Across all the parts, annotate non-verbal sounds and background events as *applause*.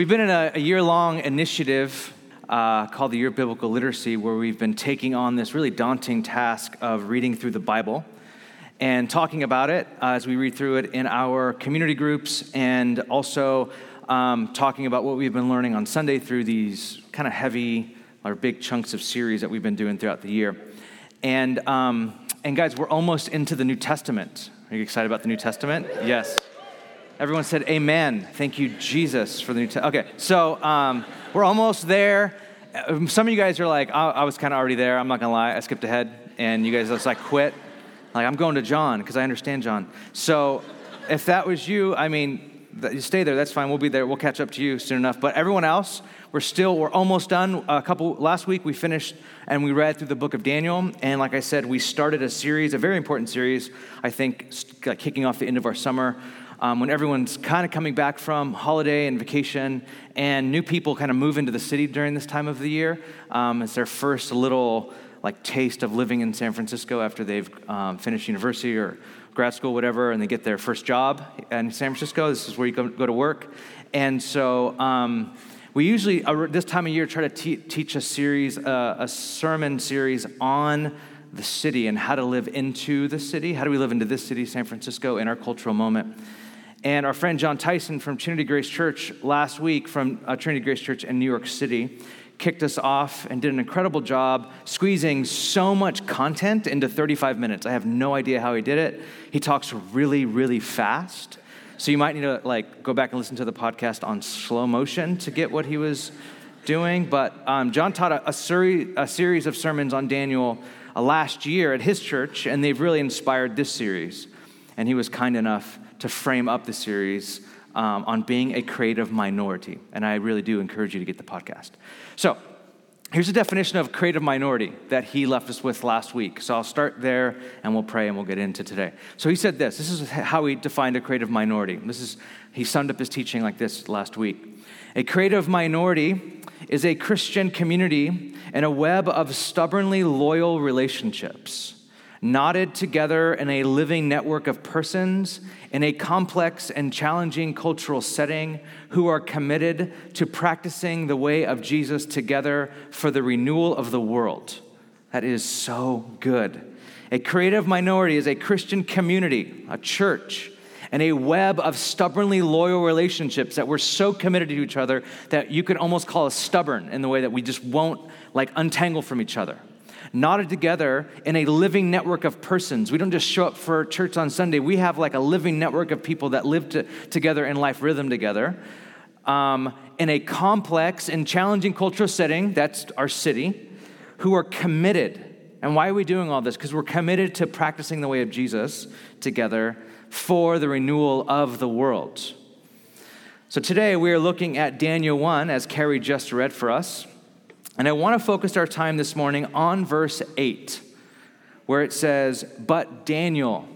We've been in a, a year long initiative uh, called the Year of Biblical Literacy, where we've been taking on this really daunting task of reading through the Bible and talking about it uh, as we read through it in our community groups and also um, talking about what we've been learning on Sunday through these kind of heavy or big chunks of series that we've been doing throughout the year. And, um, and guys, we're almost into the New Testament. Are you excited about the New Testament? Yes. Everyone said amen. Thank you, Jesus, for the New Testament. Okay, so um, we're almost there. Um, some of you guys are like, I, I was kind of already there. I'm not going to lie. I skipped ahead. And you guys just like quit. Like, I'm going to John because I understand John. So if that was you, I mean, you stay there. That's fine. We'll be there. We'll catch up to you soon enough. But everyone else, we're still, we're almost done. A couple, last week we finished and we read through the book of Daniel. And like I said, we started a series, a very important series, I think, kicking off the end of our summer um, when everyone's kind of coming back from holiday and vacation, and new people kind of move into the city during this time of the year. Um, it's their first little like taste of living in San Francisco after they've um, finished university or grad school, whatever, and they get their first job in San Francisco. This is where you go, go to work, and so. Um, we usually, uh, this time of year, try to te- teach a series, uh, a sermon series on the city and how to live into the city. How do we live into this city, San Francisco, in our cultural moment? And our friend Jon Tyson from Trinity Grace Church last week from uh, Trinity Grace Church in New York City kicked us off and did an incredible job squeezing so much content into 35 minutes. I have no idea how he did it. He talks really, really fast. So you might need to like go back and listen to the podcast on slow motion to get what he was doing. But um, Jon taught a, a, a, series of sermons on Daniel uh, last year at his church, and they've really inspired this series. And he was kind enough to frame up the series um, on being a creative minority. And I really do encourage you to get the podcast. So, here's a definition of creative minority that he left us with last week. So, I'll start there and we'll pray and we'll get into today. So, he said this this is how he defined a creative minority. This is, he summed up his teaching like this last week. A creative minority is a Christian community in a web of stubbornly loyal relationships knotted together in a living network of persons in a complex and challenging cultural setting who are committed to practicing the way of Jesus together for the renewal of the world. That is so good. A creative minority is a Christian community, a church, and a web of stubbornly loyal relationships that we're so committed to each other that you could almost call us stubborn in the way that we just won't like untangle from each other knotted together in a living network of persons. We don't just show up for church on Sunday, we have like a living network of people that live to, together in life rhythm together. Um, in a complex and challenging cultural setting, that's our city, who are committed. And why are we doing all this? Because we're committed to practicing the way of Jesus together for the renewal of the world. So today we are looking at Daniel 1, as Carrie just read for us. And I want to focus our time this morning on verse 8, where it says, But Daniel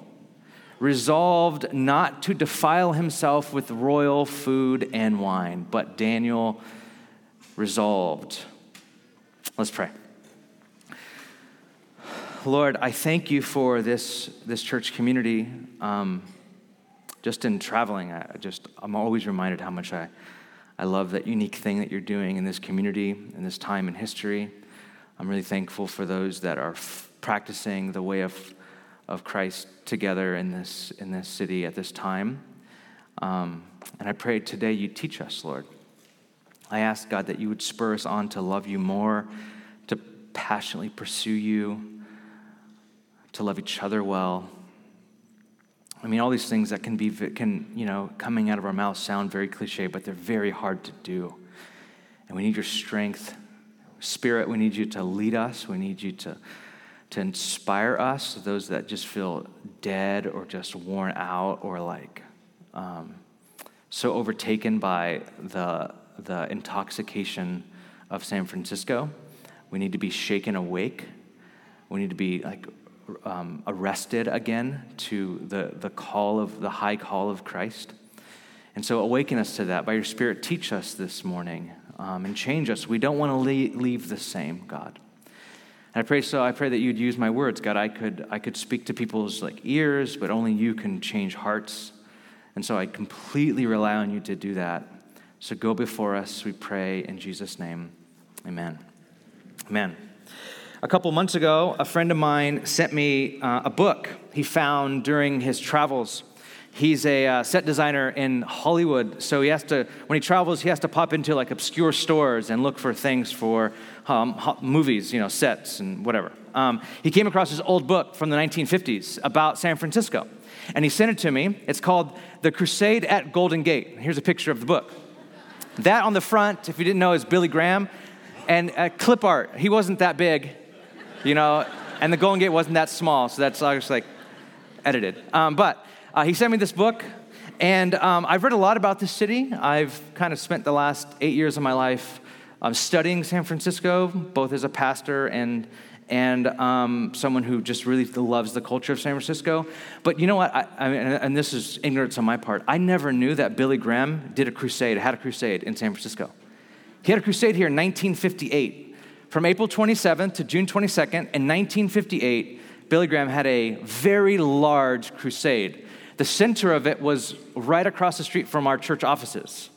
resolved not to defile himself with royal food and wine. But Daniel resolved. Let's pray. Lord, I thank you for this, this church community. Um, just in traveling, I just I'm always reminded how much I I love that unique thing that you're doing in this community, in this time in history. I'm really thankful for those that are f- practicing the way of, of Christ together in this, in this city at this time. Um, and I pray today you teach us, Lord. I ask, God, that you would spur us on to love you more, to passionately pursue you, to love each other well, I mean, all these things that can be, can, you know, coming out of our mouths sound very cliche, but they're very hard to do. And we need your strength. Spirit, we need you to lead us. We need you to, to inspire us, those that just feel dead or just worn out or like um, so overtaken by the, the intoxication of San Francisco. We need to be shaken awake. We need to be like um, arrested again to the, the call of the high call of Christ. And so, awaken us to that. By your Spirit, teach us this morning um, and change us. We don't want to leave, leave the same, God. And I pray so. I pray that you'd use my words, God. I could I could speak to people's like ears, but only you can change hearts. And so I completely rely on you to do that. So go before us, we pray in Jesus' name. Amen. Amen. A couple months ago, a friend of mine sent me uh, a book he found during his travels. He's a uh, set designer in Hollywood, so he has to, when he travels, he has to pop into like obscure stores and look for things for um, movies, you know, sets and whatever. Um, he came across his old book from the 1950s about San Francisco, and he sent it to me. It's called The Crusade at Golden Gate. Here's a picture of the book. That on the front, if you didn't know, is Billy Graham, and clip art. He wasn't that big you know, and the Golden Gate wasn't that small, so that's just like edited. Um, but uh, he sent me this book, and um, I've read a lot about this city. I've kind of spent the last eight years of my life um, studying San Francisco, both as a pastor and and um, someone who just really loves the culture of San Francisco. But you know what? I, I mean, and this is ignorance on my part. I never knew that Billy Graham did a crusade, had a crusade in San Francisco. He had a crusade here in 1958. From April 27th to June 22nd in 1958, Billy Graham had a very large crusade. The center of it was right across the street from our church offices.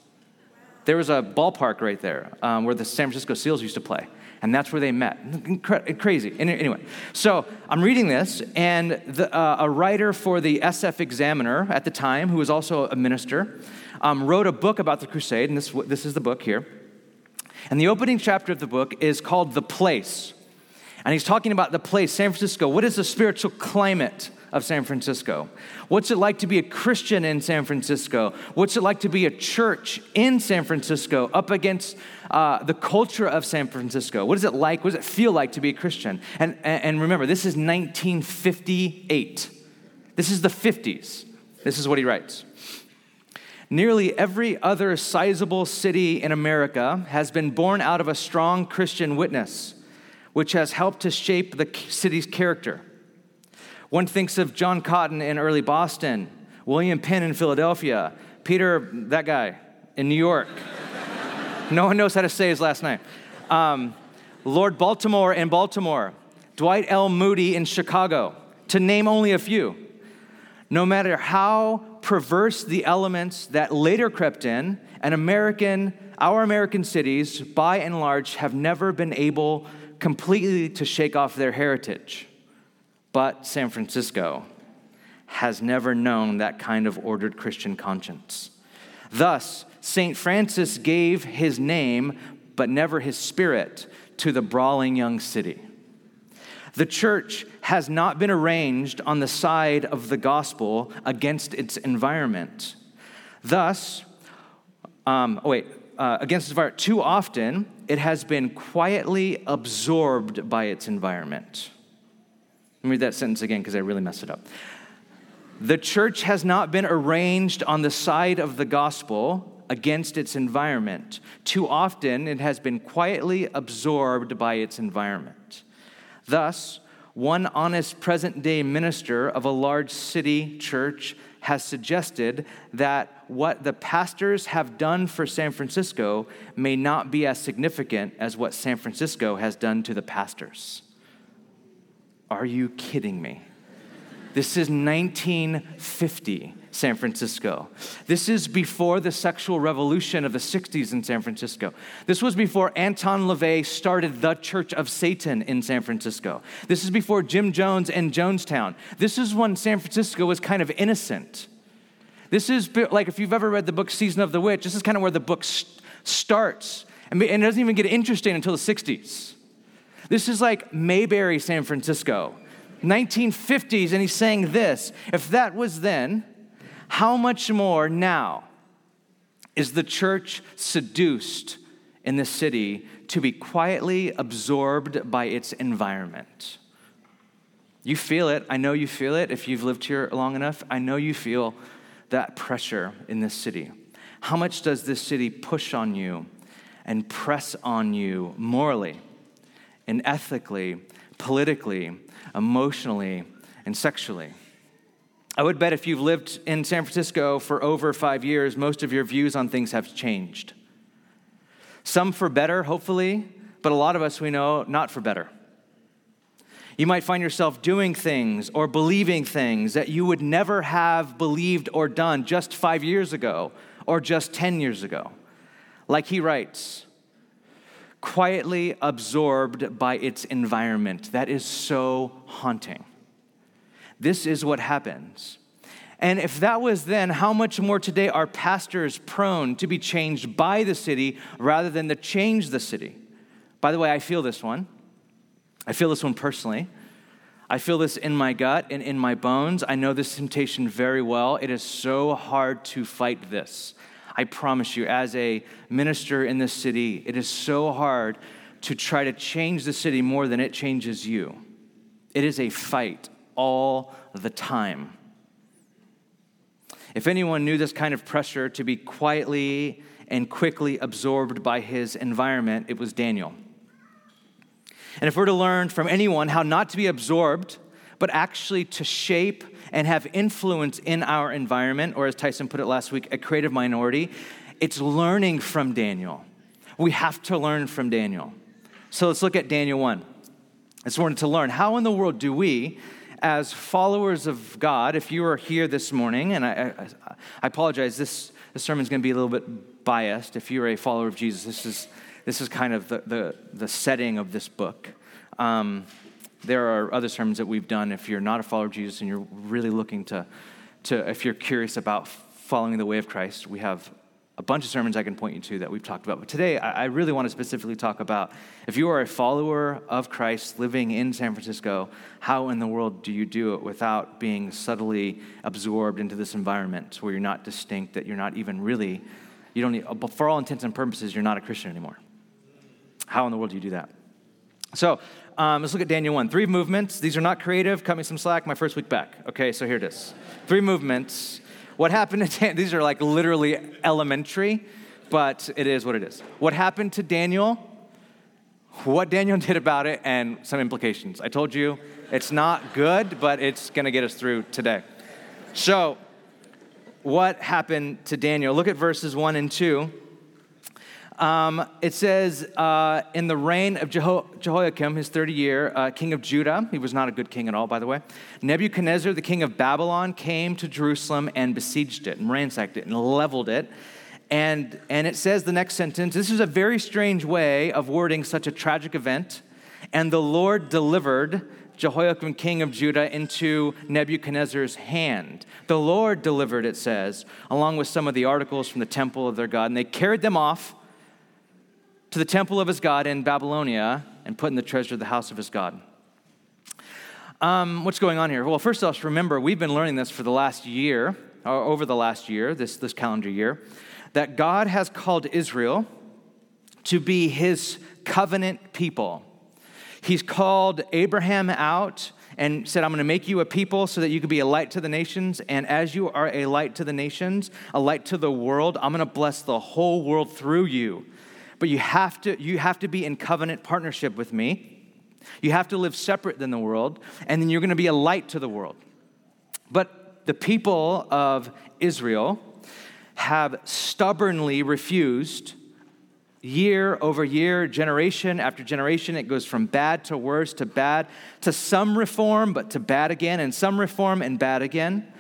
There was a ballpark right there um, where the San Francisco Seals used to play, and that's where they met. Crazy. Anyway, so I'm reading this, and the, uh, a writer for the SF Examiner at the time, who was also a minister, um, wrote a book about the crusade, and this, this is the book here. And the opening chapter of the book is called The Place. And he's talking about the place, San Francisco. What is the spiritual climate of San Francisco? What's it like to be a Christian in San Francisco? What's it like to be a church in San Francisco up against uh, the culture of San Francisco? What is it like? What does it feel like to be a Christian? And, and remember, this is 1958. This is the 50s. This is what he writes. Nearly every other sizable city in America has been born out of a strong Christian witness, which has helped to shape the city's character. One thinks of John Cotton in early Boston, William Penn in Philadelphia, Peter, that guy, in New York. *laughs* no one knows how to say his last name. Um, Lord Baltimore in Baltimore, Dwight L. Moody in Chicago, to name only a few. No matter how perverse the elements that later crept in, and American, our American cities, by and large, have never been able completely to shake off their heritage. But San Francisco has never known that kind of ordered Christian conscience. Thus, St. Francis gave his name, but never his spirit, to the brawling young city. The church has not been arranged on the side of the gospel against its environment. Thus, um, oh wait, uh, against its environment, too often it has been quietly absorbed by its environment. Let me read that sentence again because I really messed it up. The church has not been arranged on the side of the gospel against its environment. Too often it has been quietly absorbed by its environment. Thus, one honest present day minister of a large city church has suggested that what the pastors have done for San Francisco may not be as significant as what San Francisco has done to the pastors. Are you kidding me? This is 1950. San Francisco. This is before the sexual revolution of the 60s in San Francisco. This was before Anton LaVey started the Church of Satan in San Francisco. This is before Jim Jones and Jonestown. This is when San Francisco was kind of innocent. This is like if you've ever read the book Season of the Witch, this is kind of where the book starts. And it doesn't even get interesting until the 60s. This is like Mayberry, San Francisco, 1950s, and he's saying this if that was then, how much more now is the church seduced in the city to be quietly absorbed by its environment? You feel it. I know you feel it. If you've lived here long enough, I know you feel that pressure in this city. How much does this city push on you and press on you morally and ethically, politically, emotionally, and sexually? I would bet if you've lived in San Francisco for over five years, most of your views on things have changed. Some for better, hopefully, but a lot of us we know not for better. You might find yourself doing things or believing things that you would never have believed or done just five years ago or just 10 years ago. Like he writes, quietly absorbed by its environment. That is so haunting. This is what happens. And if that was then, how much more today are pastors prone to be changed by the city rather than to change the city? By the way, I feel this one. I feel this one personally. I feel this in my gut and in my bones. I know this temptation very well. It is so hard to fight this. I promise you, as a minister in this city, it is so hard to try to change the city more than it changes you. It is a fight all the time. If anyone knew this kind of pressure to be quietly and quickly absorbed by his environment, it was Daniel. And if we're to learn from anyone how not to be absorbed, but actually to shape and have influence in our environment, or as Tyson put it last week, a creative minority, it's learning from Daniel. We have to learn from Daniel. So let's look at Daniel 1. I just to learn how in the world do we, as followers of God, if you are here this morning, and I, I, I apologize, this, this sermon is going to be a little bit biased. If you're a follower of Jesus, this is, this is kind of the, the, the setting of this book. Um, there are other sermons that we've done if you're not a follower of Jesus and you're really looking to, to if you're curious about following the way of Christ, we have a bunch of sermons I can point you to that we've talked about. But today, I really want to specifically talk about if you are a follower of Christ living in San Francisco, how in the world do you do it without being subtly absorbed into this environment where you're not distinct, that you're not even really, you don't need—but for all intents and purposes, you're not a Christian anymore? How in the world do you do that? So, um, let's look at Daniel 1. Three movements. These are not creative. Cut me some slack. My first week back. Okay, so here it is. Three movements. What happened to Daniel? *laughs* These are like literally elementary, but it is what it is. What happened to Daniel? What Daniel *laughs* did about it, and some implications. I told you it's not good, but it's going to get us through today. So, what happened to Daniel? Look at verses 1 and 2. Um, it says, uh, in the reign of Jeho- Jehoiakim, his 30 year, uh, king of Judah, he was not a good king at all, by the way, Nebuchadnezzar, the king of Babylon, came to Jerusalem and besieged it and ransacked it and leveled it. And, and it says the next sentence this is a very strange way of wording such a tragic event. And the Lord delivered Jehoiakim, king of Judah, into Nebuchadnezzar's hand. The Lord delivered, it says, along with some of the articles from the temple of their God. And they carried them off to the temple of his God in Babylonia and put in the treasure of the house of his God. Um, what's going on here? Well, first off, remember, we've been learning this for the last year, or over the last year, this, this calendar year, that God has called Israel to be his covenant people. He's called Abraham out and said, I'm going to make you a people so that you can be a light to the nations. And as you are a light to the nations, a light to the world, I'm going to bless the whole world through you but you have to, you have to be in covenant partnership with me. You have to live separate than the world, and then you're going to be a light to the world. But the people of Israel have stubbornly refused year over year, generation after generation. It goes from bad to worse to bad to some reform, but to bad again, and some reform and bad again.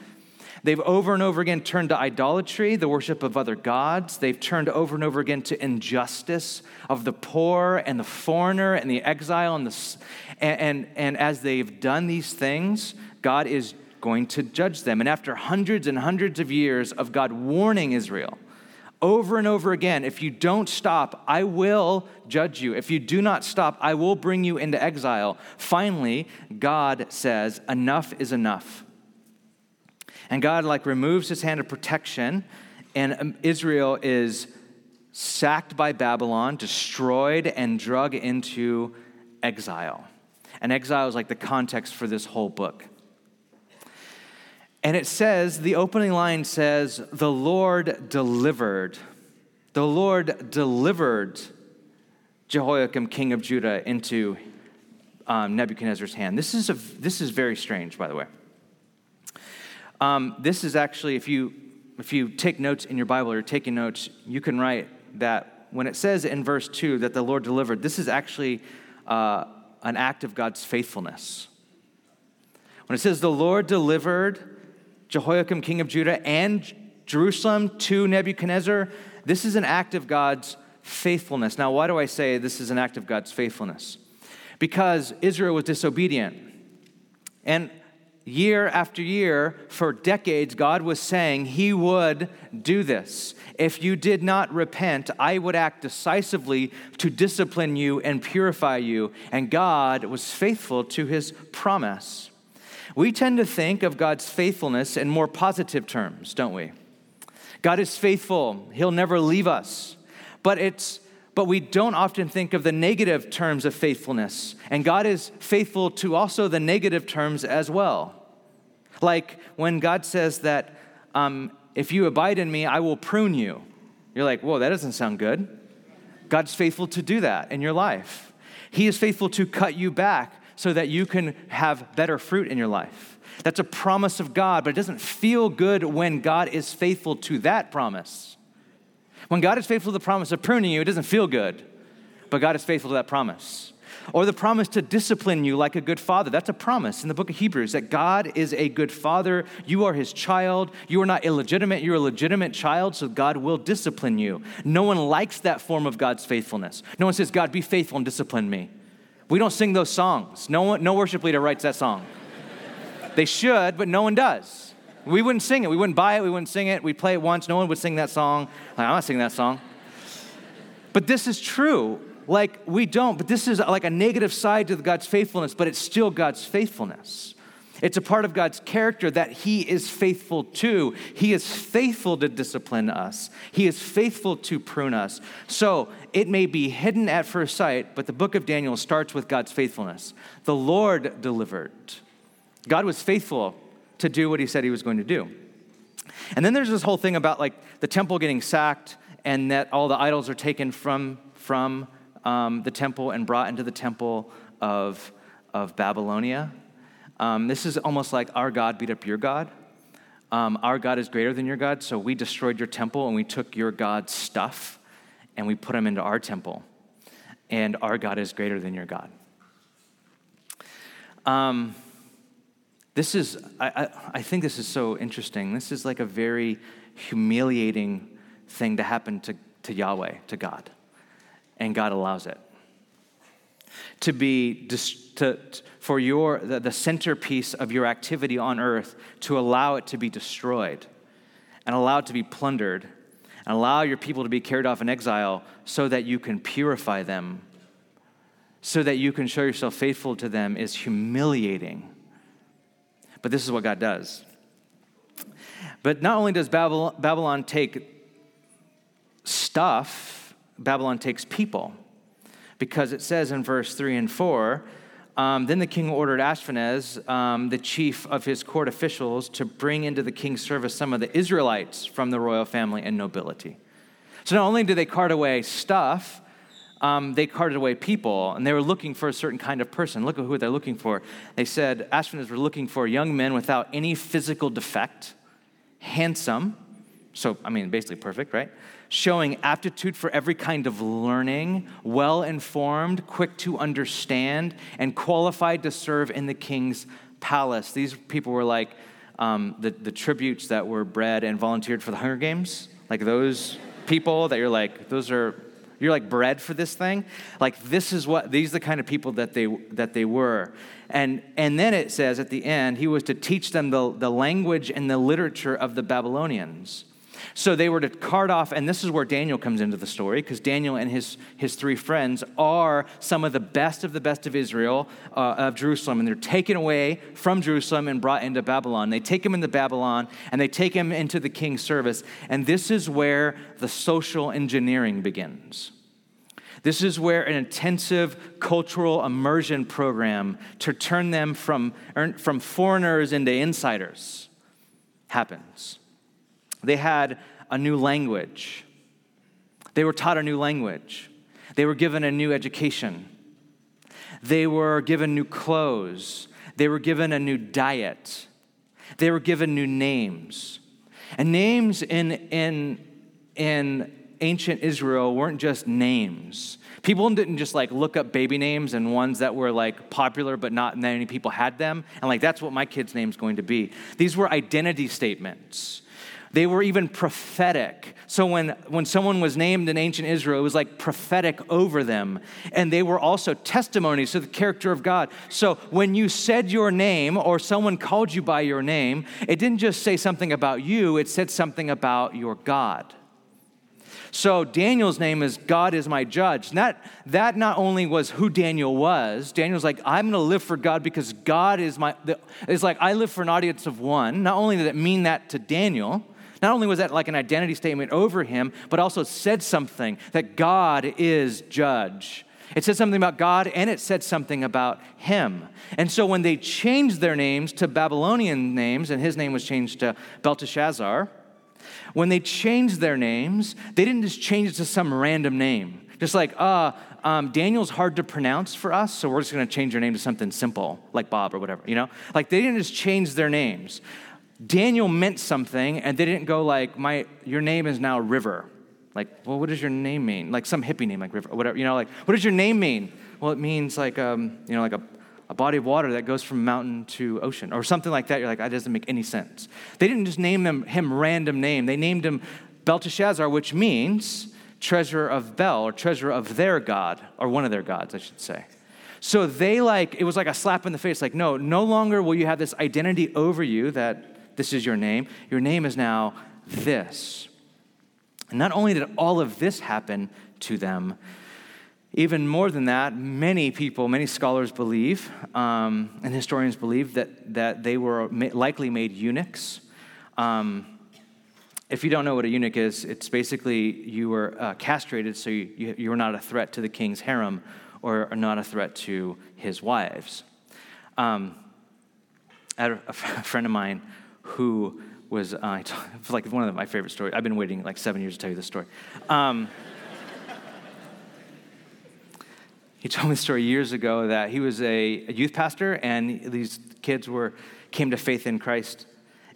They've over and over again turned to idolatry, the worship of other gods. They've turned over and over again to injustice of the poor and the foreigner and the exile. And, the, and, and, and as they've done these things, God is going to judge them. And after hundreds and hundreds of years of God warning Israel, over and over again, if you don't stop, I will judge you. If you do not stop, I will bring you into exile. Finally, God says, Enough is enough. And God like removes his hand of protection, and um, Israel is sacked by Babylon, destroyed, and drug into exile. And exile is like the context for this whole book. And it says, the opening line says, The Lord delivered. The Lord delivered Jehoiakim, king of Judah, into um, Nebuchadnezzar's hand. This is, a, this is very strange, by the way. Um, this is actually, if you, if you take notes in your Bible or taking notes, you can write that when it says in verse 2 that the Lord delivered, this is actually uh, an act of God's faithfulness. When it says the Lord delivered Jehoiakim, king of Judah, and Jerusalem to Nebuchadnezzar, This is an act of God's faithfulness. Now, why do I say this is an act of God's faithfulness? Because Israel was disobedient. And year after year, for decades, God was saying He would do this. If you did not repent, I would act decisively to discipline you and purify you. And God was faithful to His promise. We tend to think of God's faithfulness in more positive terms, don't we? God is faithful, He'll never leave us. But it's but we don't often think of the negative terms of faithfulness. And God is faithful to also the negative terms as well. Like when God says that um, if you abide in me, I will prune you. You're like, whoa, that doesn't sound good. God's faithful to do that in your life. He is faithful to cut you back so that you can have better fruit in your life. That's a promise of God, but it doesn't feel good when God is faithful to that promise. When God is faithful to the promise of pruning you, it doesn't feel good, but God is faithful to that promise or the promise to discipline you like a good father. That's a promise in the book of Hebrews that God is a good father. You are his child. You are not illegitimate. You're a legitimate child, so God will discipline you. No one likes that form of God's faithfulness. No one says, God, be faithful and discipline me. We don't sing those songs. No, one, no worship leader writes that song. they should, but no one does. We wouldn't sing it. We wouldn't buy it. We wouldn't sing it. We'd play it once. No one would sing that song. Like, I'm not singing that song. But this is true like we don't, but this is like a negative side to God's faithfulness, but it's still God's faithfulness. It's a part of God's character that He is faithful to. He is faithful to discipline us, He is faithful to prune us. So it may be hidden at first sight, but the book of Daniel starts with God's faithfulness. The Lord delivered. God was faithful to do what He said He was going to do. And then there's this whole thing about like the temple getting sacked and that all the idols are taken from, from um, the temple and brought into the temple of, of Babylonia. Um, this is almost like our God beat up your God. Um, our God is greater than your God, so we destroyed your temple and we took your God's stuff and we put them into our temple. And our God is greater than your God. Um, this is, I, I, I think this is so interesting. This is like a very humiliating thing to happen to, to Yahweh, to God and God allows it. To be, to, for your, the, the centerpiece of your activity on earth, to allow it to be destroyed and allow it to be plundered and allow your people to be carried off in exile so that you can purify them, so that you can show yourself faithful to them is humiliating. But this is what God does. But not only does Babylon take stuff, Babylon takes people. Because it says in verse 3 and 4 um, Then the king ordered Ashpenaz, um, the chief of his court officials, to bring into the king's service some of the Israelites from the royal family and nobility. So not only did they cart away stuff, um, they carted away people, and they were looking for a certain kind of person. Look at who they're looking for. They said Ashpenaz were looking for young men without any physical defect, handsome, so, I mean, basically perfect, right? showing aptitude for every kind of learning, well informed, quick to understand, and qualified to serve in the king's palace. These people were like um, the, the tributes that were bred and volunteered for the Hunger Games, like those people that you're like, those are. You're like bred for this thing. Like this is what these are the kind of people that they that they were. And and then it says at the end, he was to teach them the, the language and the literature of the Babylonians. So they were to cart off, and this is where Daniel comes into the story, because Daniel and his, his three friends are some of the best of the best of Israel, uh, of Jerusalem, and they're taken away from Jerusalem and brought into Babylon. They take him into Babylon, and they take him into the king's service, and this is where the social engineering begins. This is where an intensive cultural immersion program to turn them from, from foreigners into insiders happens. They had a new language. They were taught a new language. They were given a new education. They were given new clothes. They were given a new diet. They were given new names. And names in, in, in ancient Israel weren't just names. People didn't just like look up baby names and ones that were like popular but not many people had them and like that's what my kid's name's going to be. These were identity statements They were even prophetic. So when, when someone was named in ancient Israel, it was like prophetic over them. And they were also testimonies to the character of God. So when you said your name or someone called you by your name, it didn't just say something about you, it said something about your God. So Daniel's name is God is my judge. And that, that not only was who Daniel was, Daniel's like, I'm going to live for God because God is my, it's like I live for an audience of one. Not only did it mean that to Daniel, not only was that like an identity statement over him, but also said something that God is judge. It said something about God and it said something about him. And so when they changed their names to Babylonian names, and his name was changed to Belteshazzar, when they changed their names, they didn't just change it to some random name. Just like, uh, um, Daniel's hard to pronounce for us, so we're just gonna change your name to something simple, like Bob or whatever, you know? Like they didn't just change their names. Daniel meant something, and they didn't go like, my, your name is now River. Like, well, what does your name mean? Like some hippie name, like River, whatever, you know, like, what does your name mean? Well, it means like, um, you know, like a a body of water that goes from mountain to ocean or something like that. You're like, that doesn't make any sense. They didn't just name him, him random name. They named him Belteshazzar, which means treasure of Bel or treasure of their God or one of their gods, I should say. So they like, it was like a slap in the face, like, no, no longer will you have this identity over you that this is your name. Your name is now this. And not only did all of this happen to them, even more than that, many people, many scholars believe, um, and historians believe, that, that they were likely made eunuchs. Um, if you don't know what a eunuch is, it's basically you were uh, castrated so you, you, you, were not a threat to the king's harem or not a threat to his wives. Um, I had a, a friend of mine who was, uh, *laughs* like one of my favorite stories. I've been waiting like seven years to tell you this story. Um, *laughs* He told me the story years ago that he was a, a youth pastor, and these kids were came to faith in Christ,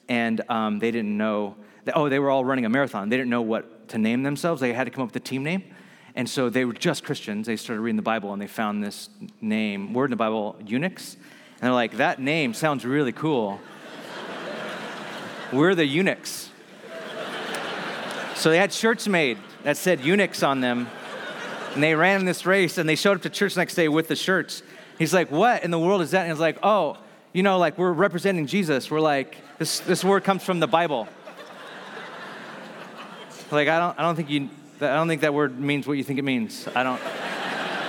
and um, they didn't know. That, oh, they were all running a marathon. They didn't know what to name themselves. They had to come up with a team name, and so they were just Christians. They started reading the Bible, and they found this name, word in the Bible, eunuchs, and they're like, that name sounds really cool. We're the eunuchs. So they had shirts made that said eunuchs on them and they ran this race and they showed up to church next day with the shirts. He's like, What in the world is that? And he's like, Oh, you know, like we're representing Jesus. We're like, this, this word comes from the Bible. like, I don't, I don't think you, I don't think that word means what you think it means. I don't.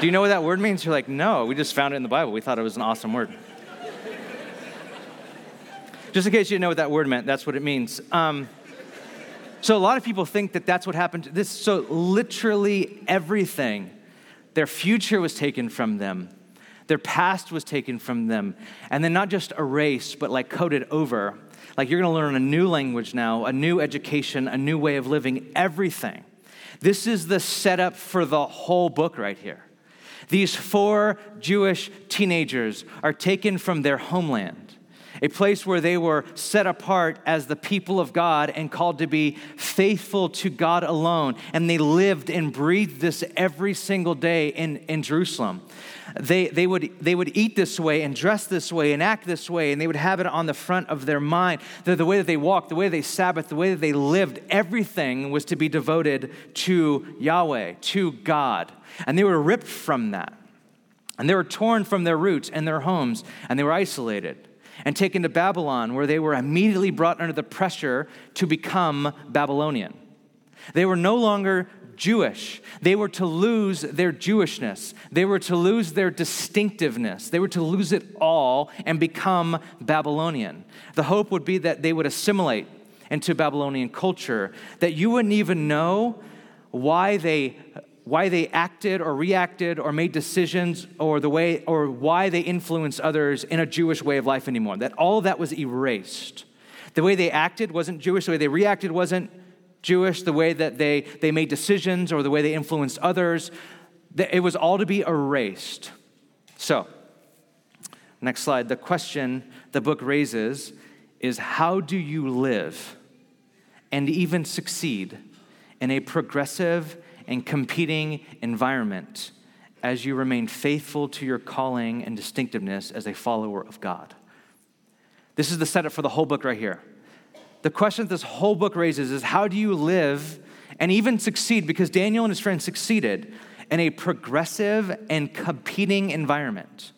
Do you know what that word means? You're like, no, we just found it in the Bible. We thought it was an awesome word. Just in case you didn't know what that word meant, that's what it means. Um, so a lot of people think that that's what happened. This so literally everything, their future was taken from them. Their past was taken from them. And then not just erased, but like coded over. Like you're going to learn a new language now, a new education, a new way of living, everything. This is the setup for the whole book right here. These four Jewish teenagers are taken from their homeland a place where they were set apart as the people of God and called to be faithful to God alone. And they lived and breathed this every single day in, in Jerusalem. They, they, would, they would eat this way and dress this way and act this way, and they would have it on the front of their mind. The, the way that they walked, the way they Sabbath, the way that they lived, everything was to be devoted to Yahweh, to God. And they were ripped from that. And they were torn from their roots and their homes, and they were isolated and taken to Babylon, where they were immediately brought under the pressure to become Babylonian. They were no longer Jewish. They were to lose their Jewishness. They were to lose their distinctiveness. They were to lose it all and become Babylonian. The hope would be that they would assimilate into Babylonian culture, that you wouldn't even know why they why they acted or reacted or made decisions or the way or why they influenced others in a Jewish way of life anymore. That all of that was erased. The way they acted wasn't Jewish, the way they reacted wasn't Jewish, the way that they, they made decisions or the way they influenced others, it was all to be erased. So, next slide. The question the book raises is how do you live and even succeed in a progressive and competing environment as you remain faithful to your calling and distinctiveness as a follower of God. This is the setup for the whole book right here. the question that this whole book raises is how do you live and even succeed? Because Daniel and his friends succeeded in a progressive and competing environment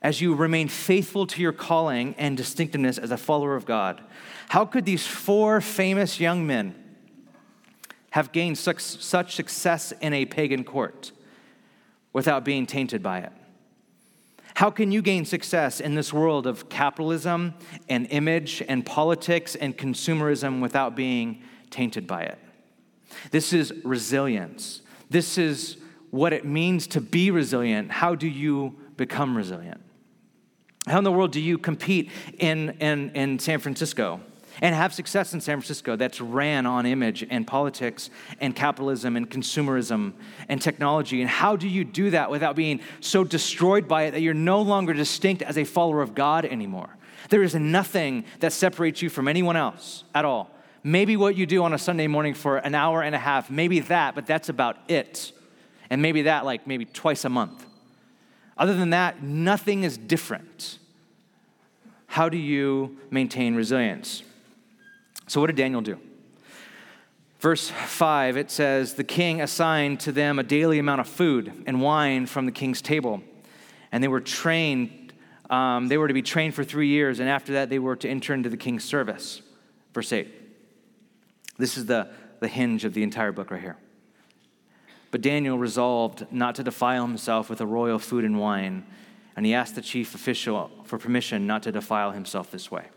as you remain faithful to your calling and distinctiveness as a follower of God. How could these four famous young men have gained such, such success in a pagan court without being tainted by it? How can you gain success in this world of capitalism and image and politics and consumerism without being tainted by it? This is resilience. This is what it means to be resilient. How do you become resilient? How in the world do you compete in, in, in San Francisco and have success in San Francisco that's ran on image and politics and capitalism and consumerism and technology? And how do you do that without being so destroyed by it that you're no longer distinct as a follower of God anymore? There is nothing that separates you from anyone else at all. Maybe what you do on a Sunday morning for an hour and a half, maybe that, but that's about it. And maybe that, like maybe twice a month. Other than that, nothing is different. How do you maintain resilience? So, what did Daniel do? Verse 5, it says, The king assigned to them a daily amount of food and wine from the king's table. And they were trained, um, they were to be trained for three years, and after that, they were to enter into the king's service. Verse 8. This is the, the hinge of the entire book right here. But Daniel resolved not to defile himself with the royal food and wine, and he asked the chief official for permission not to defile himself this way.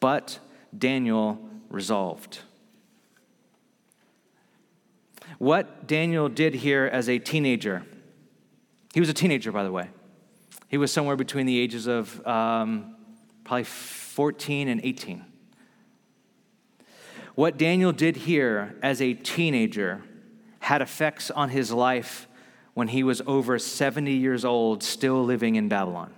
But Daniel resolved. What Daniel did here as a teenager, he was a teenager, by the way. He was somewhere between the ages of um, probably 14 and 18. What Daniel did here as a teenager had effects on his life when he was over 70 years old, still living in Babylon.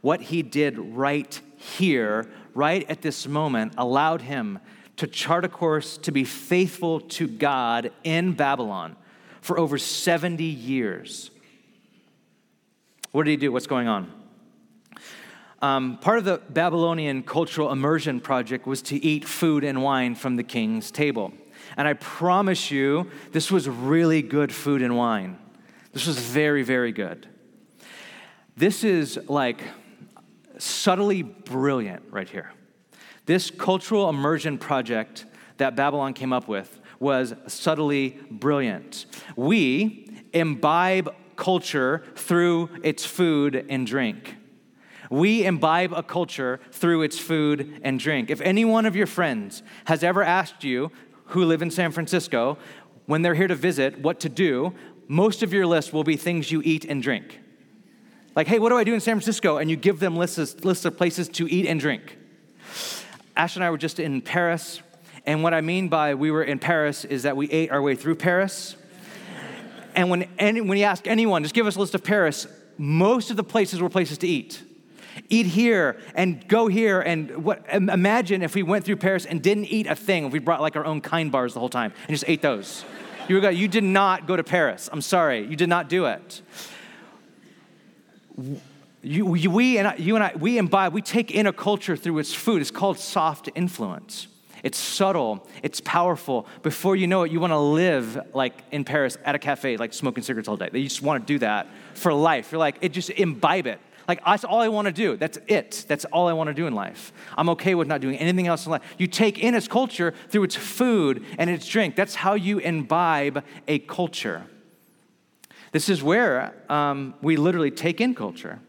What he did right here, right at this moment, allowed him to chart a course to be faithful to God in Babylon for over 70 years. What did he do? What's going on? Um, part of the Babylonian cultural immersion project was to eat food and wine from the king's table. And I promise you, this was really good food and wine. This was very, very good. This is like subtly brilliant right here. This cultural immersion project that Babylon came up with was subtly brilliant. We imbibe culture through its food and drink. We imbibe a culture through its food and drink. If any one of your friends has ever asked you who live in San Francisco, when they're here to visit, what to do, most of your list will be things you eat and drink. Like, hey, what do I do in San Francisco? And you give them lists lists of places to eat and drink. Ash and I were just in Paris, and what I mean by we were in Paris is that we ate our way through Paris. And when, any, when you ask anyone, just give us a list of Paris, most of the places were places to eat eat here and go here. And what, imagine if we went through Paris and didn't eat a thing, if we brought like our own kind bars the whole time and just ate those. You, were, you did not go to Paris. I'm sorry. You did not do it. You, we and I, you and I, we imbibe, we take in a culture through its food. It's called soft influence. It's subtle, it's powerful. Before you know it, you want to live like in Paris at a cafe, like smoking cigarettes all day. You just want to do that for life. You're like, it just imbibe it. Like, that's all I want to do. That's it. That's all I want to do in life. I'm okay with not doing anything else in life. You take in its culture through its food and its drink. That's how you imbibe a culture. This is where um, we literally take in culture,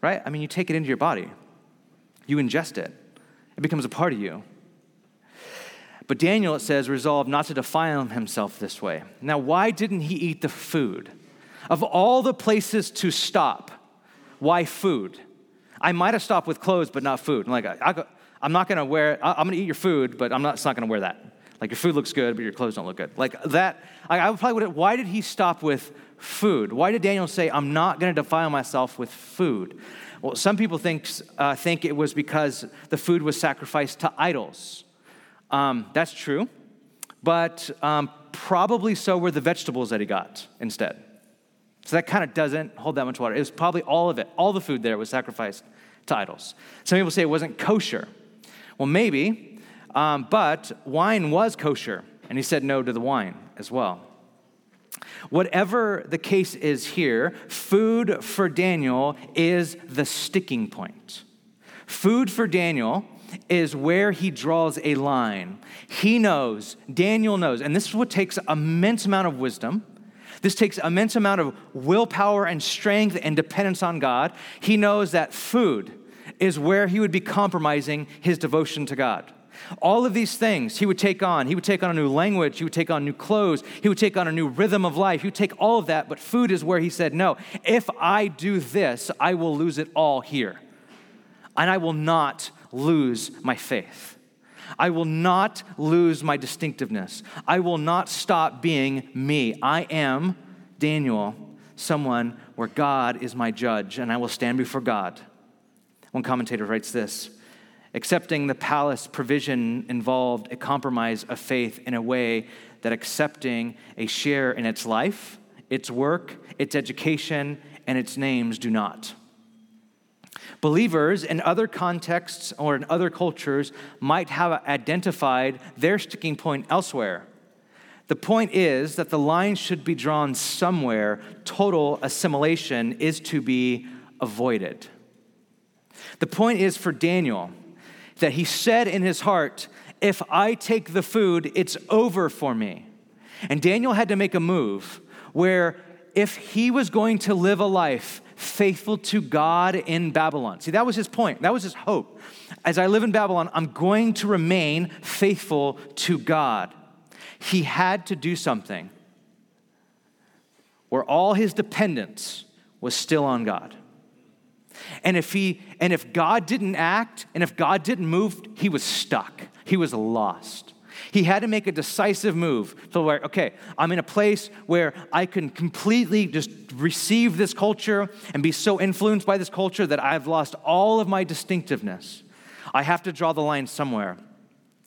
right? I mean, you take it into your body, you ingest it, it becomes a part of you. But Daniel, it says, resolved not to defile himself this way. Now, why didn't he eat the food? Of all the places to stop, why food? I might have stopped with clothes, but not food. I'm like, I, am not gonna wear, I, am gonna eat your food, but I'm not, it's not gonna wear that. Like your food looks good, but your clothes don't look good. Like that, I, I probably would why did he stop with food? Why did Daniel say, I'm not gonna defile myself with food? Well, some people think, uh, think it was because the food was sacrificed to idols. Um, that's true, but um, probably so were the vegetables that he got instead. So that kind of doesn't hold that much water. It was probably all of it. All the food there was sacrificed to idols. Some people say it wasn't kosher. Well, maybe um, but wine was kosher, and he said no to the wine as well. Whatever the case is here, food for Daniel is the sticking point. Food for Daniel is where he draws a line. He knows, Daniel knows, and this is what takes immense amount of wisdom. This takes immense amount of willpower and strength and dependence on God. He knows that food is where he would be compromising his devotion to God. All of these things he would take on. He would take on a new language. He would take on new clothes. He would take on a new rhythm of life. He would take all of that, but food is where he said, No, if I do this, I will lose it all here. And I will not lose my faith. I will not lose my distinctiveness. I will not stop being me. I am, Daniel, someone where God is my judge, and I will stand before God. One commentator writes this Accepting the palace provision involved a compromise of faith in a way that accepting a share in its life, its work, its education, and its names do not. Believers in other contexts or in other cultures might have identified their sticking point elsewhere. The point is that the line should be drawn somewhere. Total assimilation is to be avoided. The point is for Daniel that he said in his heart, If I take the food, it's over for me. And Daniel had to make a move where if he was going to live a life faithful to God in Babylon, see, that was his point, that was his hope. As I live in Babylon, I'm going to remain faithful to God. He had to do something where all his dependence was still on God. And if he and if God didn't act and if God didn't move, he was stuck. He was lost. He had to make a decisive move to where, okay, I'm in a place where I can completely just receive this culture and be so influenced by this culture that I've lost all of my distinctiveness. I have to draw the line somewhere.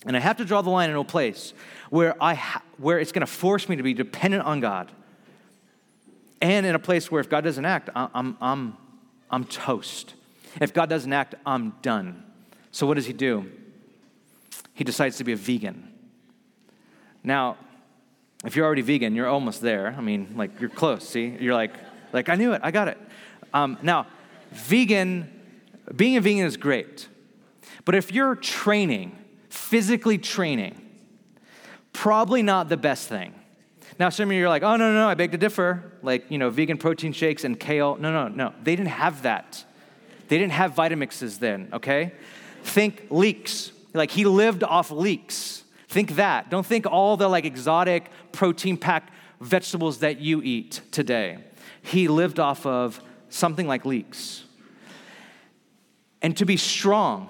And I have to draw the line in a place where, I ha- where it's going to force me to be dependent on God. And in a place where if God doesn't act, I'm, I'm, I'm toast. If God doesn't act, I'm done. So what does he do? He decides to be a vegan. Now, if you're already vegan, you're almost there. I mean, like you're close. See, you're like, like I knew it. I got it. Um, now, vegan, being a vegan is great, but if you're training, physically training, probably not the best thing. Now, some of you are like, oh, no, no, no, I beg to differ. Like, you know, vegan protein shakes and kale. No, no, no. They didn't have that. They didn't have Vitamixes then, okay? Think leeks. Like, he lived off leeks. Think that. Don't think all the like exotic protein packed vegetables that you eat today. He lived off of something like leeks. And to be strong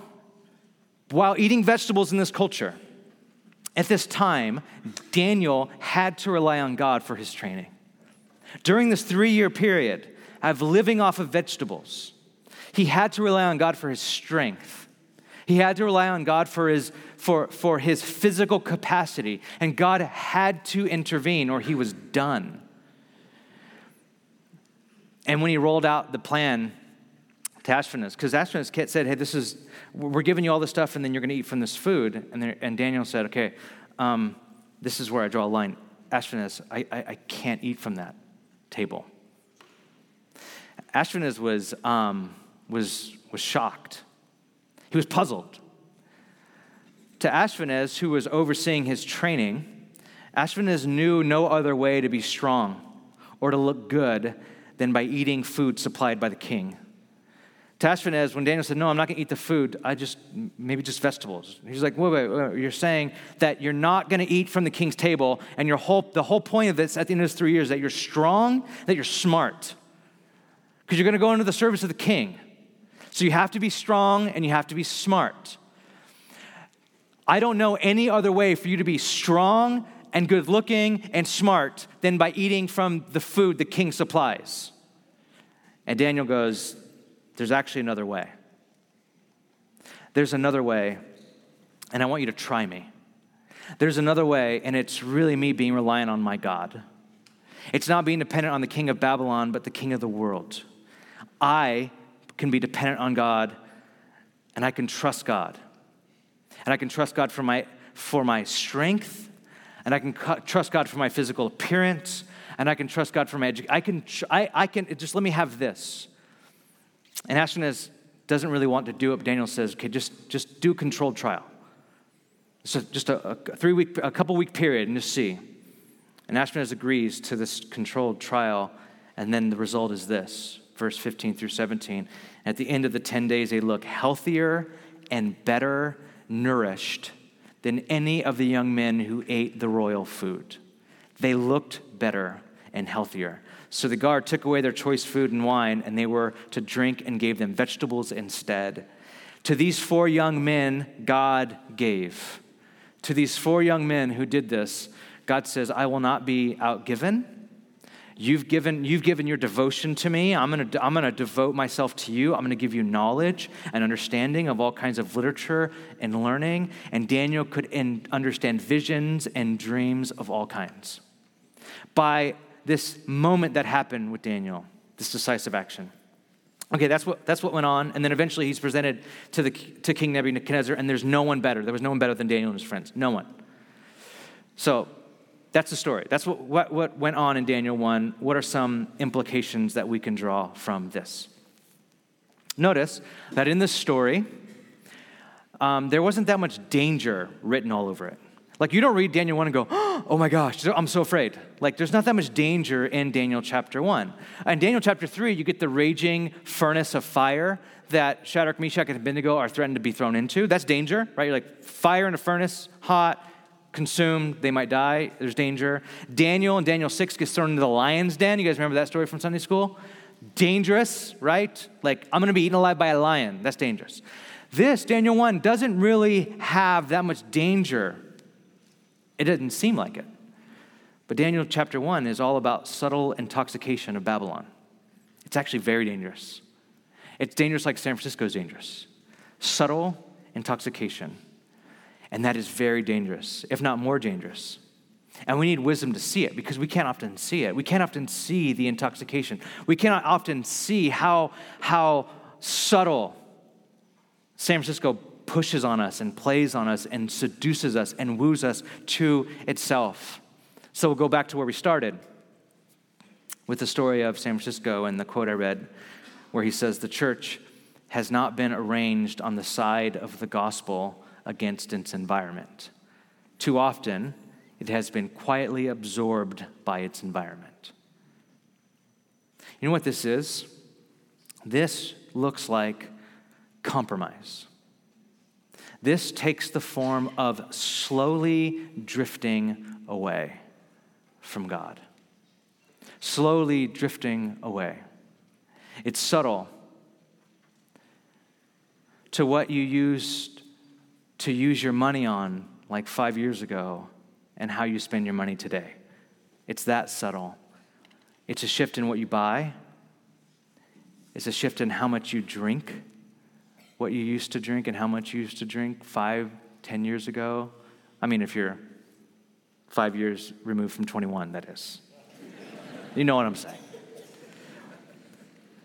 while eating vegetables in this culture, at this time, Daniel had to rely on God for his training. During this three year period of living off of vegetables, he had to rely on God for his strength. He had to rely on God for his, for, for his physical capacity, and God had to intervene or he was done. And when he rolled out the plan to Ashpenaz, because Ashpenaz said, Hey, this is we're giving you all this stuff and then you're going to eat from this food. And, and Daniel said, okay, um, this is where I draw a line. Ashpenaz, I, I, I, can't eat from that table. Ashpenaz was, um, was, was shocked. He was puzzled. To Ashpenaz, who was overseeing his training, Ashpenaz knew no other way to be strong or to look good than by eating food supplied by the king. Ashpenaz, when Daniel said, No, I'm not going to eat the food, I just, maybe just vegetables. He's like, wait, wait, wait, you're saying that you're not going to eat from the king's table, and your whole, the whole point of this at the end of this three years that you're strong, that you're smart, because you're going to go into the service of the king. So you have to be strong and you have to be smart. I don't know any other way for you to be strong and good looking and smart than by eating from the food the king supplies. And Daniel goes, there's actually another way. There's another way, and I want you to try me. There's another way, and it's really me being reliant on my God. It's not being dependent on the king of Babylon, but the king of the world. I can be dependent on God, and I can trust God. And I can trust God for my, for my strength, and I can cu- trust God for my physical appearance, and I can trust God for my education. I can, tr- I, I can, just let me have this. And Ashpenaz doesn't really want to do it, Daniel says, okay, just, just do a controlled trial. So just a, a three week, a couple week period and just see. And Ashpenaz agrees to this controlled trial, and then the result is this verse 15 through 17. At the end of the 10 days, they look healthier and better nourished than any of the young men who ate the royal food. They looked better and healthier. So the guard took away their choice food and wine, and they were to drink and gave them vegetables instead. To these four young men, God gave. To these four young men who did this, God says, I will not be outgiven. You've given, you've given your devotion to me. I'm going to I'm going to devote myself to you. I'm going to give you knowledge and understanding of all kinds of literature and learning. And Daniel could in, understand visions and dreams of all kinds. By this moment that happened with Daniel, this decisive action. Okay, that's what, that's what went on. And then eventually he's presented to, the, to King Nebuchadnezzar, and there's no one better. There was no one better than Daniel and his friends. No one. So that's the story. That's what, what, what went on in Daniel 1. What are some implications that we can draw from this? Notice that in this story, um, there wasn't that much danger written all over it. Like, you don't read Daniel 1 and go, *gasps* oh my gosh, I'm so afraid. Like, there's not that much danger in Daniel chapter 1. In Daniel chapter 3, you get the raging furnace of fire that Shadrach, Meshach, and Abednego are threatened to be thrown into. That's danger, right? You're like, fire in a furnace, hot, consumed, they might die, there's danger. Daniel in Daniel 6 gets thrown into the lion's den. You guys remember that story from Sunday school? Dangerous, right? Like, I'm gonna be eaten alive by a lion. That's dangerous. This, Daniel 1, doesn't really have that much danger it doesn't seem like it. But Daniel chapter 1 is all about subtle intoxication of Babylon. It's actually very dangerous. It's dangerous like San Francisco is dangerous. Subtle intoxication. And that is very dangerous, if not more dangerous. And we need wisdom to see it because we can't often see it. We can't often see the intoxication. We cannot often see how, how subtle San Francisco pushes on us and plays on us and seduces us and woos us to itself. So we'll go back to where we started with the story of San Francisco and the quote I read, where he says, The church has not been arranged on the side of the gospel against its environment. Too often, it has been quietly absorbed by its environment. You know what this is? This looks like compromise. This takes the form of slowly drifting away from God. Slowly drifting away. It's subtle to what you used to use your money on like five years ago and how you spend your money today. It's that subtle. It's a shift in what you buy, it's a shift in how much you drink what you used to drink and how much you used to drink five, ten years ago? I mean, if you're five years removed from 21, that is. You know what I'm saying.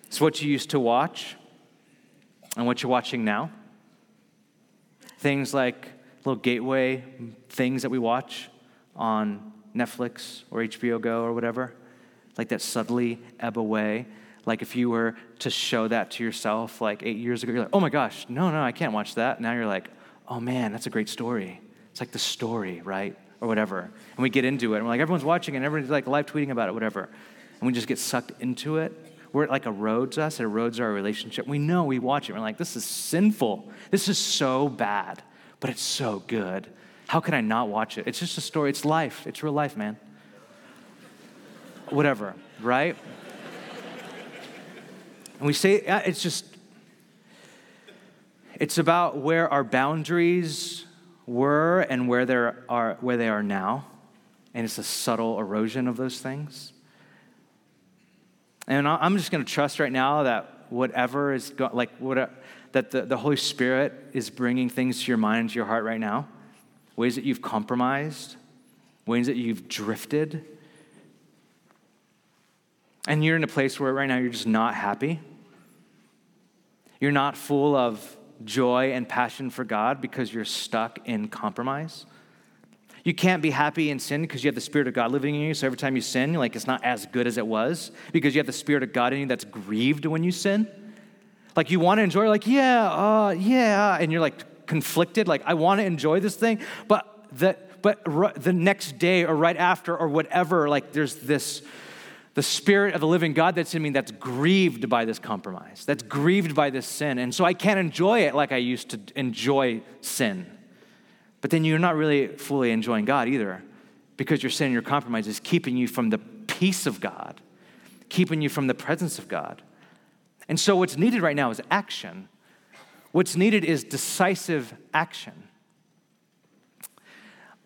It's what you used to watch and what you're watching now. Things like little gateway things that we watch on Netflix or HBO Go or whatever, like that subtly ebb away. Like if you were to show that to yourself like eight years ago, you're like, oh my gosh, no, no, I can't watch that. Now you're like, oh man, that's a great story. It's like the story, right? Or whatever. And we get into it, and we're like, everyone's watching, and everyone's like live tweeting about it, whatever. And we just get sucked into it. Where it like erodes us, it erodes our relationship. We know we watch it. We're like, this is sinful. This is so bad, but it's so good. How can I not watch it? It's just a story. It's life. It's real life, man. Whatever, right? And we say it's just, it's about where our boundaries were and where, there are, where they are now. And it's a subtle erosion of those things. And I'm just going to trust right now that whatever is, go, like, what, that the, the Holy Spirit is bringing things to your mind to your heart right now, ways that you've compromised, ways that you've drifted, and you're in a place where right now you're just not happy. You're not full of joy and passion for God because you're stuck in compromise. You can't be happy in sin because you have the Spirit of God living in you. So every time you sin, like it's not as good as it was because you have the Spirit of God in you that's grieved when you sin. Like you want to enjoy, like, yeah, uh, yeah. And you're like conflicted, like, I want to enjoy this thing, but the, but the next day or right after or whatever, like there's this the spirit of the living God that's in me that's grieved by this compromise, that's grieved by this sin. And so I can't enjoy it like I used to enjoy sin. But then you're not really fully enjoying God either because your sin and your compromise is keeping you from the peace of God, keeping you from the presence of God. And so what's needed right now is action. What's needed is decisive action.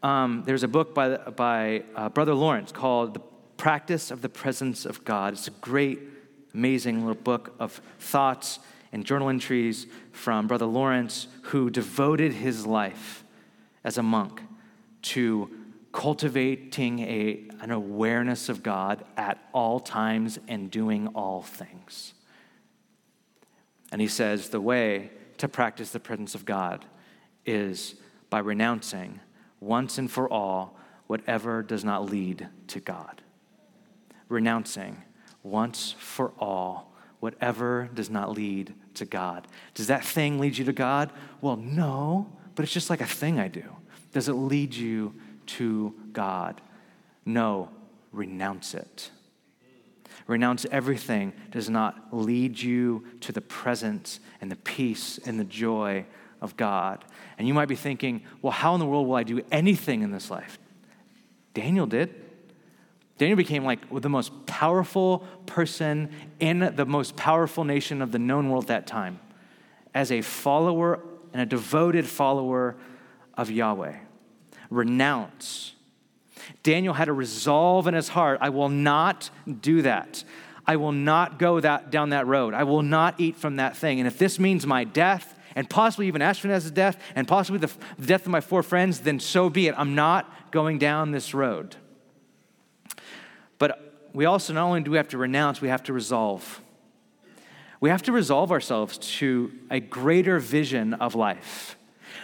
Um, there's a book by, by uh, Brother Lawrence called The Practice of the Presence of God. It's a great, amazing little book of thoughts and journal entries from Brother Lawrence, who devoted his life as a monk to cultivating a, an awareness of God at all times and doing all things. And he says the way to practice the presence of God is by renouncing once and for all whatever does not lead to God renouncing once for all whatever does not lead to God. Does that thing lead you to God? Well, no, but it's just like a thing I do. Does it lead you to God? No, renounce it. Renounce everything does not lead you to the presence and the peace and the joy of God. And you might be thinking, well, how in the world will I do anything in this life? Daniel did. Daniel became like the most powerful person in the most powerful nation of the known world at that time as a follower and a devoted follower of Yahweh. Renounce. Daniel had a resolve in his heart I will not do that. I will not go that, down that road. I will not eat from that thing. And if this means my death, and possibly even Ashpenaz's death, and possibly the, the death of my four friends, then so be it. I'm not going down this road. We also not only do we have to renounce, we have to resolve. We have to resolve ourselves to a greater vision of life.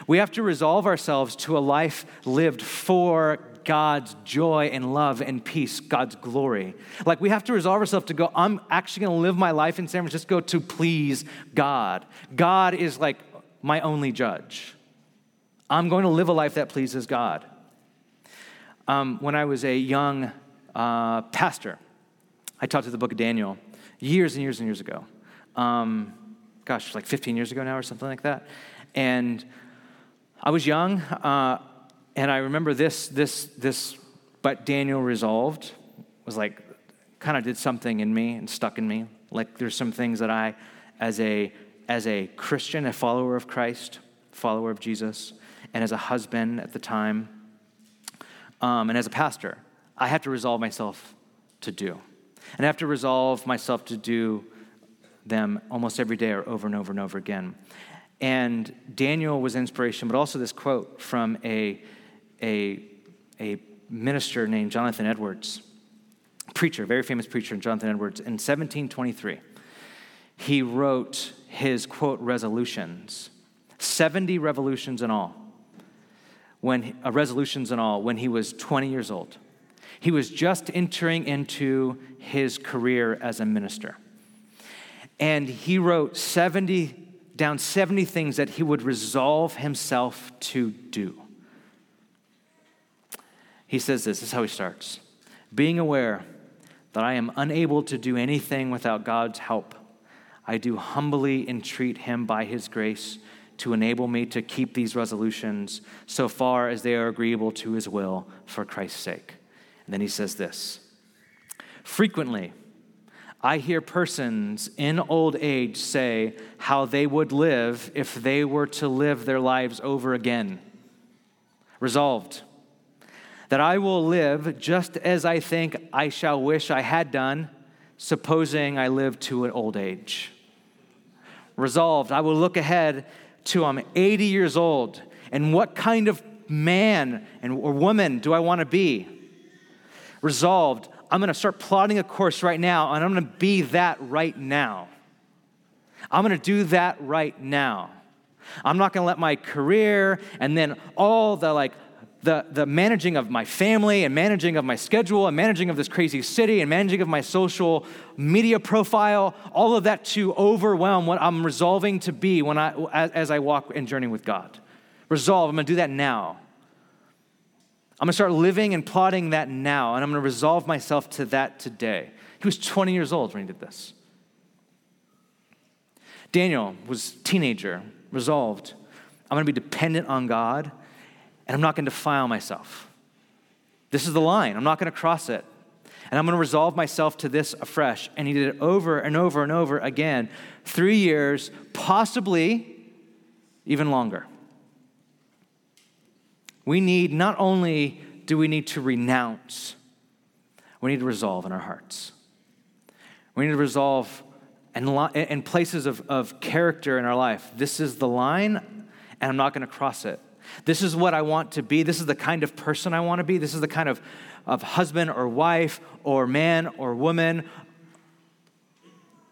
We have to resolve ourselves to a life lived for God's joy and love and peace, God's glory. Like we have to resolve ourselves to go, I'm actually going to live my life in San Francisco to please God. God is like my only judge. I'm going to live a life that pleases God. Um, when I was a young uh, pastor. I taught through the book of Daniel years and years and years ago. Um, gosh, like 15 years ago now or something like that. And I was young, uh, and I remember this, this, this, but Daniel resolved was like, kind of did something in me and stuck in me. Like there's some things that I, as a, as a Christian, a follower of Christ, follower of Jesus, and as a husband at the time, um, and as a pastor, I have to resolve myself to do. And I have to resolve myself to do them almost every day or over and over and over again. And Daniel was inspiration, but also this quote from a, a, a minister named Jonathan Edwards, preacher, very famous preacher, Jonathan Edwards, in 1723. He wrote his quote resolutions, 70 revolutions in all, when uh, resolutions in all, when he was 20 years old. He was just entering into his career as a minister. And he wrote 70 down 70 things that he would resolve himself to do. He says this, this is how he starts. Being aware that I am unable to do anything without God's help, I do humbly entreat him by his grace to enable me to keep these resolutions so far as they are agreeable to his will for Christ's sake. And then he says this Frequently, I hear persons in old age say how they would live if they were to live their lives over again. Resolved that I will live just as I think I shall wish I had done, supposing I live to an old age. Resolved, I will look ahead to I'm 80 years old, and what kind of man and, or woman do I want to be? Resolved, I'm going to start plotting a course right now, and I'm going to be that right now. I'm going to do that right now. I'm not going to let my career and then all the like the, the managing of my family and managing of my schedule and managing of this crazy city and managing of my social media profile, all of that to overwhelm what I'm resolving to be when I, as, as I walk and journey with God. Resolve, I'm gonna do that now. I'm gonna start living and plotting that now, and I'm gonna resolve myself to that today. He was 20 years old when he did this. Daniel was teenager, resolved. I'm gonna be dependent on God and I'm not going to defile myself. This is the line. I'm not going to cross it. And I'm going to resolve myself to this afresh. And he did it over and over and over again. Three years, possibly even longer. We need, not only do we need to renounce, we need to resolve in our hearts. We need to resolve in, in places of, of character in our life. This is the line, and I'm not going to cross it. This is what I want to be. This is the kind of person I want to be. This is the kind of, of husband or wife or man or woman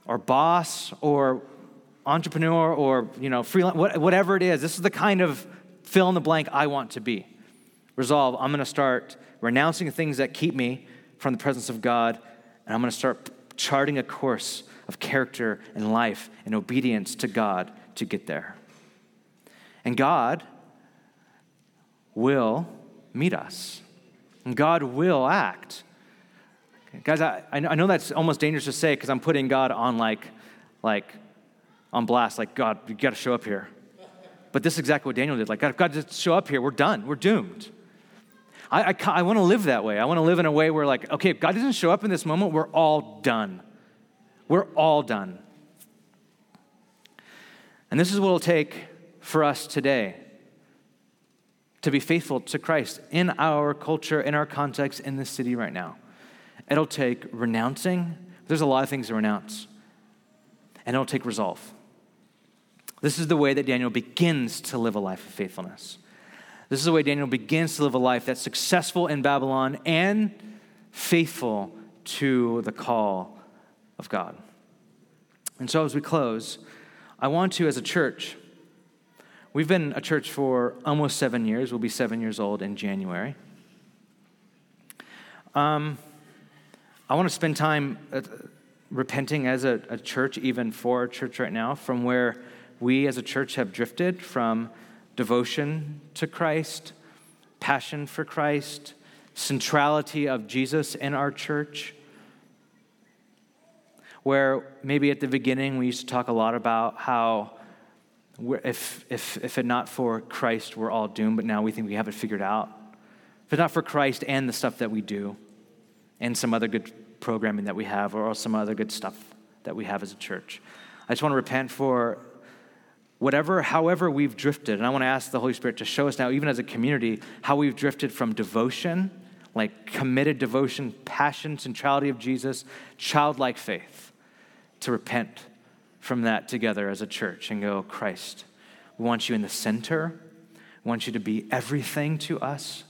or boss or entrepreneur or you know freelance whatever it is this is the kind of fill in the blank i want to be resolve i'm going to start renouncing things that keep me from the presence of god and i'm going to start charting a course of character and life and obedience to god to get there and god will meet us. And God will act. Guys, I, I know that's almost dangerous to say because I'm putting God on like, like, on blast, like, God, you got to show up here. But this is exactly what Daniel did. Like, if God doesn't show up here, we're done. We're doomed. I, I, I want to live that way. I want to live in a way where, like, okay, if God doesn't show up in this moment, we're all done. We're all done. And this is what it'll take for us today to be faithful to Christ in our culture, in our context, in this city right now. It'll take renouncing. There's a lot of things to renounce. And it'll take resolve. This is the way that Daniel begins to live a life of faithfulness. This is the way Daniel begins to live a life that's successful in Babylon and faithful to the call of God. And so, as we close, I want to, as a church, We've been a church for almost seven years. We'll be seven years old in January. Um, I want to spend time uh, repenting as a, a church, even for our church right now, from where we as a church have drifted from devotion to Christ, passion for Christ, centrality of Jesus in our church. Where maybe at the beginning we used to talk a lot about how if, if, if it not for Christ, we're all doomed, but now we think we have it figured out. If it's not for Christ and the stuff that we do, and some other good programming that we have, or some other good stuff that we have as a church, I just want to repent for whatever, however we've drifted. And I want to ask the Holy Spirit to show us now, even as a community, how we've drifted from devotion, like committed devotion, passion, centrality of Jesus, childlike faith, to repent from that together as a church and go, Christ, we want you in the center. We want you to be everything to us.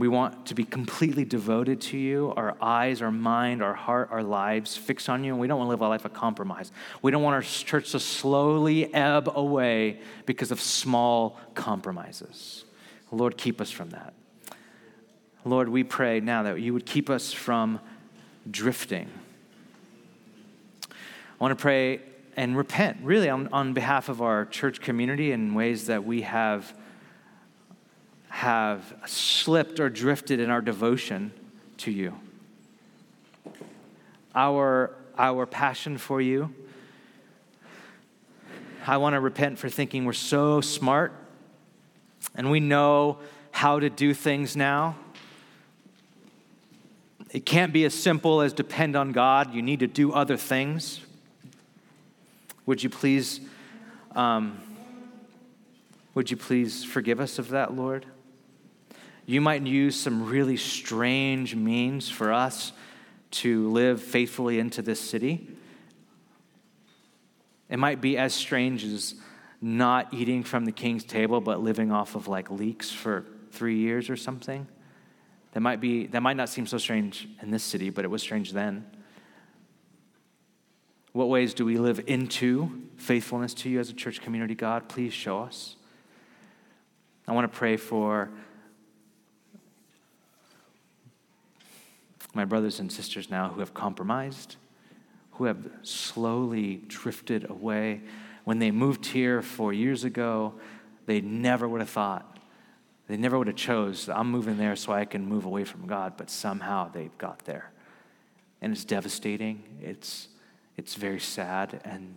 We want to be completely devoted to you, our eyes, our mind, our heart, our lives fixed on you. And we don't want to live a life of compromise. We don't want our church to slowly ebb away because of small compromises. Lord, keep us from that. Lord, we pray now that you would keep us from drifting I want to pray and repent, really, on, on behalf of our church community in ways that we have, have slipped or drifted in our devotion to you. Our, our passion for you. I want to repent for thinking we're so smart and we know how to do things now. It can't be as simple as depend on God. You need to do other things. Would you please, um, would you please forgive us of that, Lord? You might use some really strange means for us to live faithfully into this city. It might be as strange as not eating from the king's table, but living off of like leeks for three years or something. That might be that might not seem so strange in this city, but it was strange then. What ways do we live into faithfulness to you as a church community, God, please show us. I want to pray for my brothers and sisters now who have compromised, who have slowly drifted away. When they moved here four years ago, they never would have thought, they never would have chose, I'm moving there so I can move away from God, but somehow they got there. And it's devastating. It's, it's very sad, and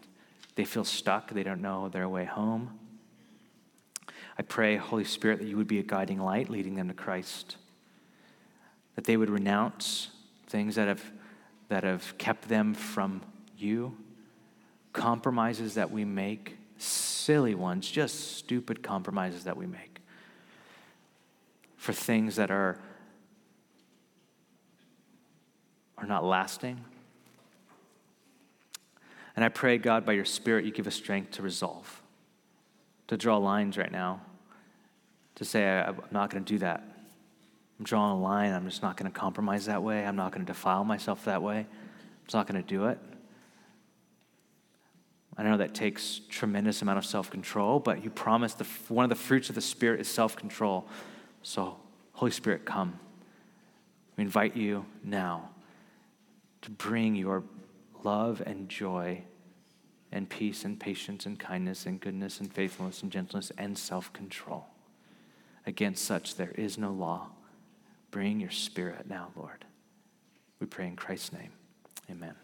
they feel stuck. They don't know their way home. I pray, Holy Spirit, that you would be a guiding light leading them to Christ that they would renounce things that have, that have kept them from you, compromises that we make, silly ones, just stupid compromises that we make for things that are, are not lasting. And I pray, God, by your Spirit, you give us strength to resolve, to draw lines right now, to say, I'm not going to do that. I'm drawing a line. I'm just not going to compromise that way. I'm not going to defile myself that way. I'm just not going to do it. I know that takes tremendous amount of self-control, but you promised the, one of the fruits of the Spirit is self-control. So, Holy Spirit, come. We invite you now to bring your love and joy and peace and patience and kindness and goodness and faithfulness and gentleness and self-control. Against such there is no law. Bring your spirit now, Lord. We pray in Christ's name. Amen.